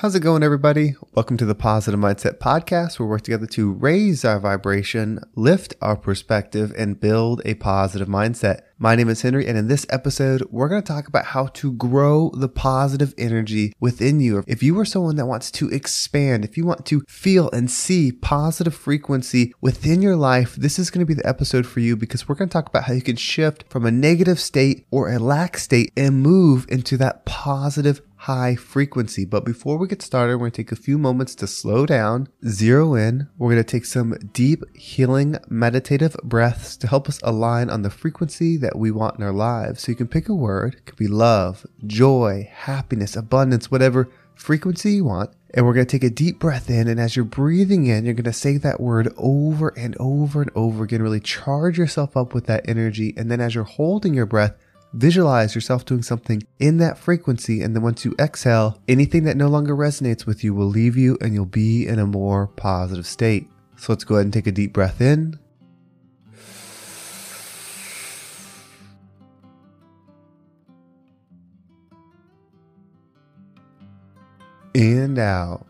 How's it going, everybody? Welcome to the Positive Mindset Podcast, where we work together to raise our vibration, lift our perspective, and build a positive mindset. My name is Henry, and in this episode, we're going to talk about how to grow the positive energy within you. If you are someone that wants to expand, if you want to feel and see positive frequency within your life, this is going to be the episode for you because we're going to talk about how you can shift from a negative state or a lack state and move into that positive high frequency. But before we get started, we're going to take a few moments to slow down, zero in. We're going to take some deep, healing, meditative breaths to help us align on the frequency that we want in our lives. So you can pick a word, it could be love, joy, happiness, abundance, whatever frequency you want. And we're going to take a deep breath in. And as you're breathing in, you're going to say that word over and over and over again. Really charge yourself up with that energy. And then as you're holding your breath, Visualize yourself doing something in that frequency, and then once you exhale, anything that no longer resonates with you will leave you and you'll be in a more positive state. So let's go ahead and take a deep breath in. And out.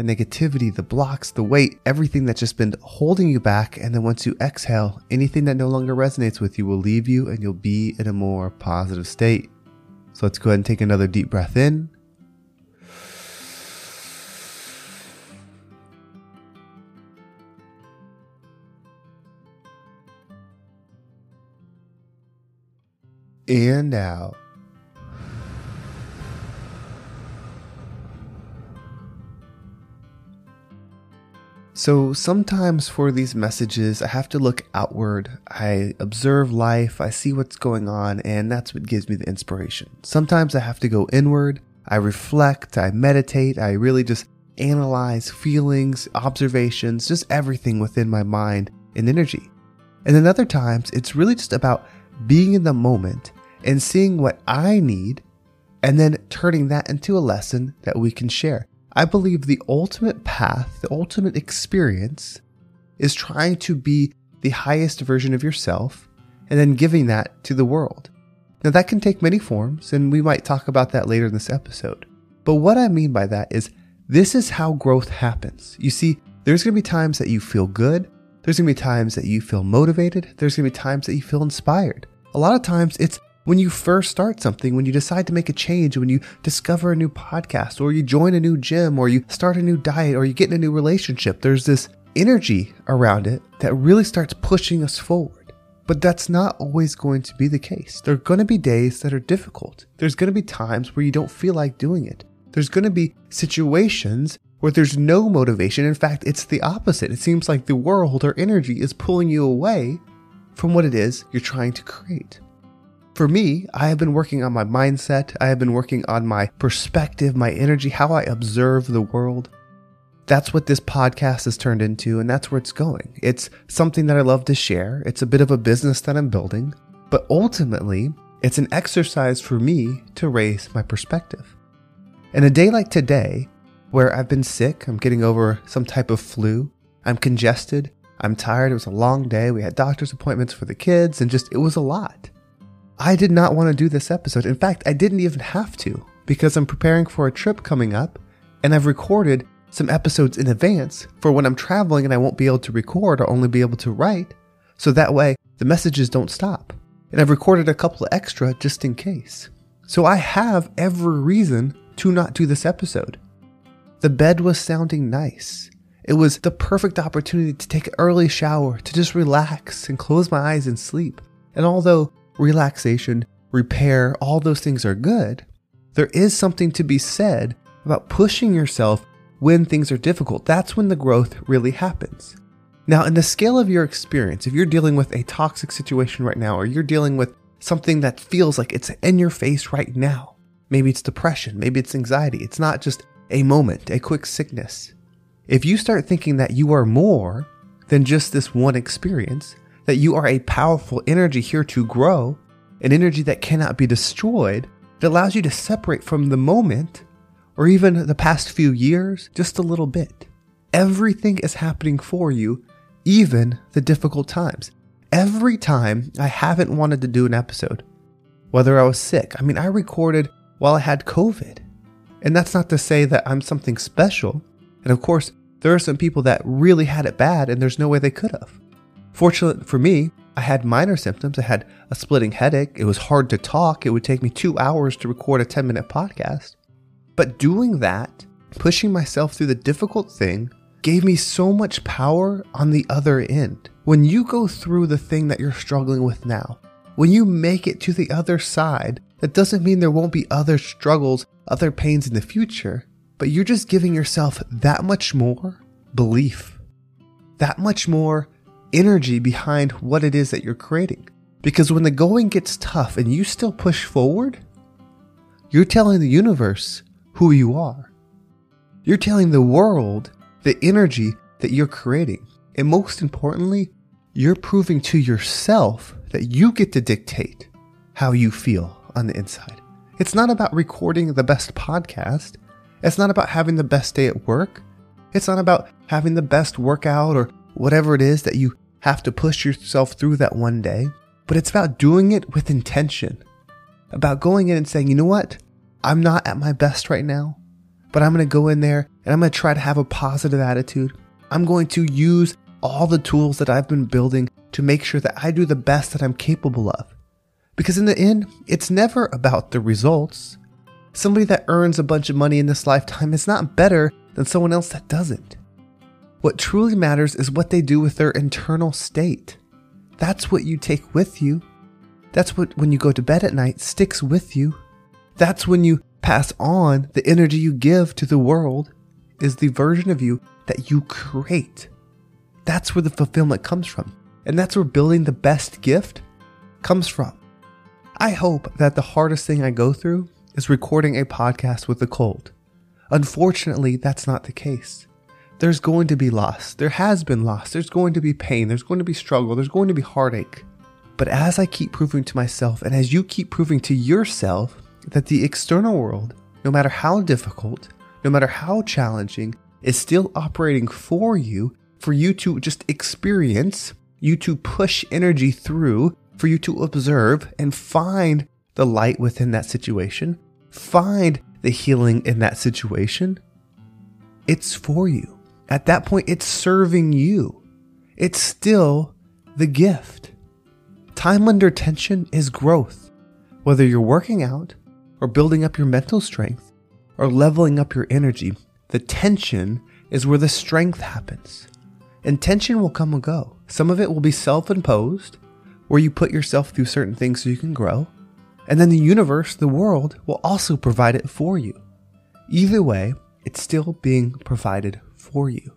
the negativity, the blocks, the weight, everything that's just been holding you back. And then once you exhale, anything that no longer resonates with you will leave you and you'll be in a more positive state. So let's go ahead and take another deep breath in. and out. So sometimes for these messages, I have to look outward. I observe life, I see what's going on, and that's what gives me the inspiration. Sometimes I have to go inward. I reflect, I meditate, I really just analyze feelings, observations, just everything within my mind and energy. And then other times, it's really just about being in the moment and seeing what I need and then turning that into a lesson that we can share. I believe the ultimate path, the ultimate experience is trying to be the highest version of yourself and then giving that to the world. Now, that can take many forms, and we might talk about that later in this episode. But what I mean by that is this is how growth happens. You see, there's going to be times that you feel good, there's going to be times that you feel motivated, there's going to be times that you feel inspired. A lot of times it's when you first start something, when you decide to make a change, when you discover a new podcast, or you join a new gym, or you start a new diet, or you get in a new relationship, there's this energy around it that really starts pushing us forward. But that's not always going to be the case. There are going to be days that are difficult. There's going to be times where you don't feel like doing it. There's going to be situations where there's no motivation. In fact, it's the opposite. It seems like the world or energy is pulling you away from what it is you're trying to create. For me, I have been working on my mindset, I have been working on my perspective, my energy, how I observe the world. That's what this podcast has turned into, and that's where it's going. It's something that I love to share. It's a bit of a business that I'm building, but ultimately, it's an exercise for me to raise my perspective. In a day like today, where I've been sick, I'm getting over some type of flu, I'm congested, I'm tired, it was a long day, we had doctor's appointments for the kids, and just, it was a lot. I did not want to do this episode. In fact, I didn't even have to because I'm preparing for a trip coming up and I've recorded some episodes in advance for when I'm traveling and I won't be able to record or only be able to write. So that way the messages don't stop. And I've recorded a couple extra just in case. So I have every reason to not do this episode. The bed was sounding nice. It was the perfect opportunity to take an early shower, to just relax and close my eyes and sleep. And although relaxation, repair, all those things are good, there is something to be said about pushing yourself when things are difficult. That's when the growth really happens. Now, in the scale of your experience, if you're dealing with a toxic situation right now, or you're dealing with something that feels like it's in your face right now, Maybe it's depression. Maybe it's anxiety. It's not just a moment, a quick sickness. If you start thinking that you are more than just this one experience, that you are a powerful energy here to grow, an energy that cannot be destroyed, that allows you to separate from the moment or even the past few years just a little bit. Everything is happening for you, even the difficult times. Every time I haven't wanted to do an episode, whether I was sick, I mean, I recorded while I had COVID. And that's not to say that I'm something special. And of course, there are some people that really had it bad and there's no way they could have. Fortunately for me, I had minor symptoms. I had a splitting headache. It was hard to talk. It would take me two hours to record a 10 minute podcast. But doing that, pushing myself through the difficult thing, gave me so much power on the other end. When you go through the thing that you're struggling with now, when you make it to the other side, that doesn't mean there won't be other struggles, other pains in the future, but you're just giving yourself that much more belief, that much more energy behind what it is that you're creating. Because when the going gets tough and you still push forward, you're telling the universe who you are. You're telling the world the energy that you're creating. And most importantly, you're proving to yourself that you get to dictate how you feel on the inside. It's not about recording the best podcast. It's not about having the best day at work. It's not about having the best workout or whatever it is that you have to push yourself through that one day. But it's about doing it with intention. About going in and saying, you know what? I'm not at my best right now, but I'm going to go in there and I'm going to try to have a positive attitude. I'm going to use all the tools that I've been building to make sure that I do the best that I'm capable of. Because in the end, it's never about the results. Somebody that earns a bunch of money in this lifetime is not better than someone else that doesn't. What truly matters is what they do with their internal state. That's what you take with you. That's what, when you go to bed at night, sticks with you. That's when you pass on the energy you give to the world, is the version of you that you create. That's where the fulfillment comes from. And that's where building the best gift comes from. I hope that the hardest thing I go through is recording a podcast with a cold. Unfortunately, that's not the case. There's going to be loss. There has been loss. There's going to be pain. There's going to be struggle. There's going to be heartache. But as I keep proving to myself, and as you keep proving to yourself, that the external world, no matter how difficult, no matter how challenging, is still operating for you, for you to just experience, you to push energy through, for you to observe and find the light within that situation, find the healing in that situation, it's for you. At that point, it's serving you. It's still the gift. Time under tension is growth. Whether you're working out or building up your mental strength or leveling up your energy, the tension is where the strength happens. And tension will come and go. Some of it will be self imposed, where you put yourself through certain things so you can grow. And then the universe, the world, will also provide it for you. Either way, it's still being provided for you.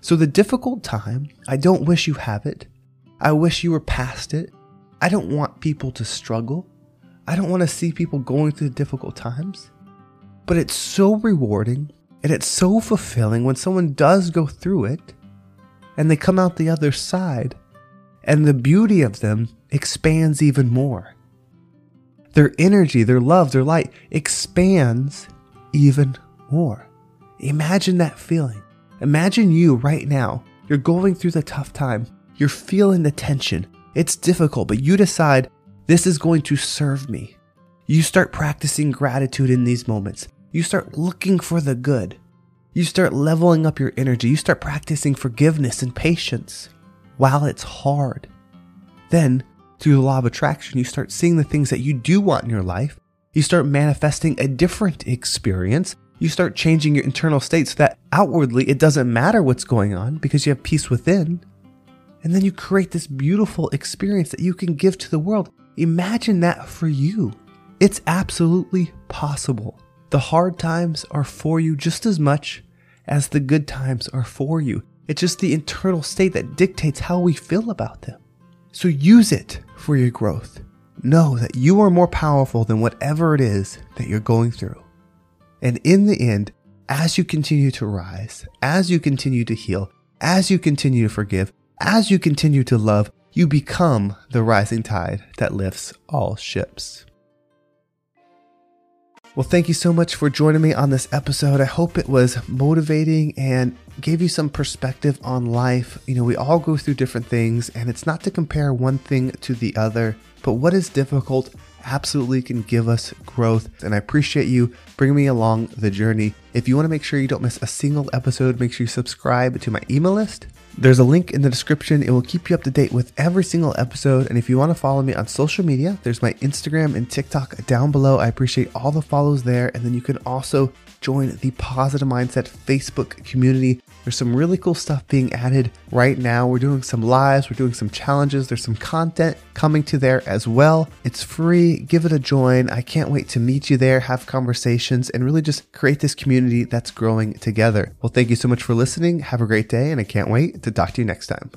So, the difficult time, I don't wish you have it. I wish you were past it. I don't want people to struggle. I don't want to see people going through difficult times. But it's so rewarding and it's so fulfilling when someone does go through it and they come out the other side and the beauty of them expands even more. Their energy, their love, their light expands even more. Imagine that feeling. Imagine you right now. You're going through the tough time. You're feeling the tension. It's difficult, but you decide this is going to serve me. You start practicing gratitude in these moments. You start looking for the good. You start leveling up your energy. You start practicing forgiveness and patience while it's hard. Then, through the law of attraction, you start seeing the things that you do want in your life. You start manifesting a different experience. You start changing your internal state so that outwardly it doesn't matter what's going on because you have peace within. And then you create this beautiful experience that you can give to the world. Imagine that for you. It's absolutely possible. The hard times are for you just as much as the good times are for you. It's just the internal state that dictates how we feel about them. So use it for your growth. know that you are more powerful than whatever it is that you're going through. And in the end, as you continue to rise, as you continue to heal, as you continue to forgive, as you continue to love, you become the rising tide that lifts all ships. Well, thank you so much for joining me on this episode. I hope it was motivating and gave you some perspective on life. You know, we all go through different things, and it's not to compare one thing to the other, but what is difficult absolutely can give us growth. And I appreciate you bringing me along the journey. If you want to make sure you don't miss a single episode, make sure you subscribe to my email list. There's a link in the description. It will keep you up to date with every single episode. And if you want to follow me on social media, there's my Instagram and TikTok down below. I appreciate all the follows there. And then you can also join the Positive Mindset Facebook community. There's some really cool stuff being added right now. We're doing some lives, we're doing some challenges, there's some content coming to there as well. It's free, give it a join. I can't wait to meet you there, have conversations, and really just create this community that's growing together. Well, thank you so much for listening. Have a great day, and I can't wait to talk to you next time.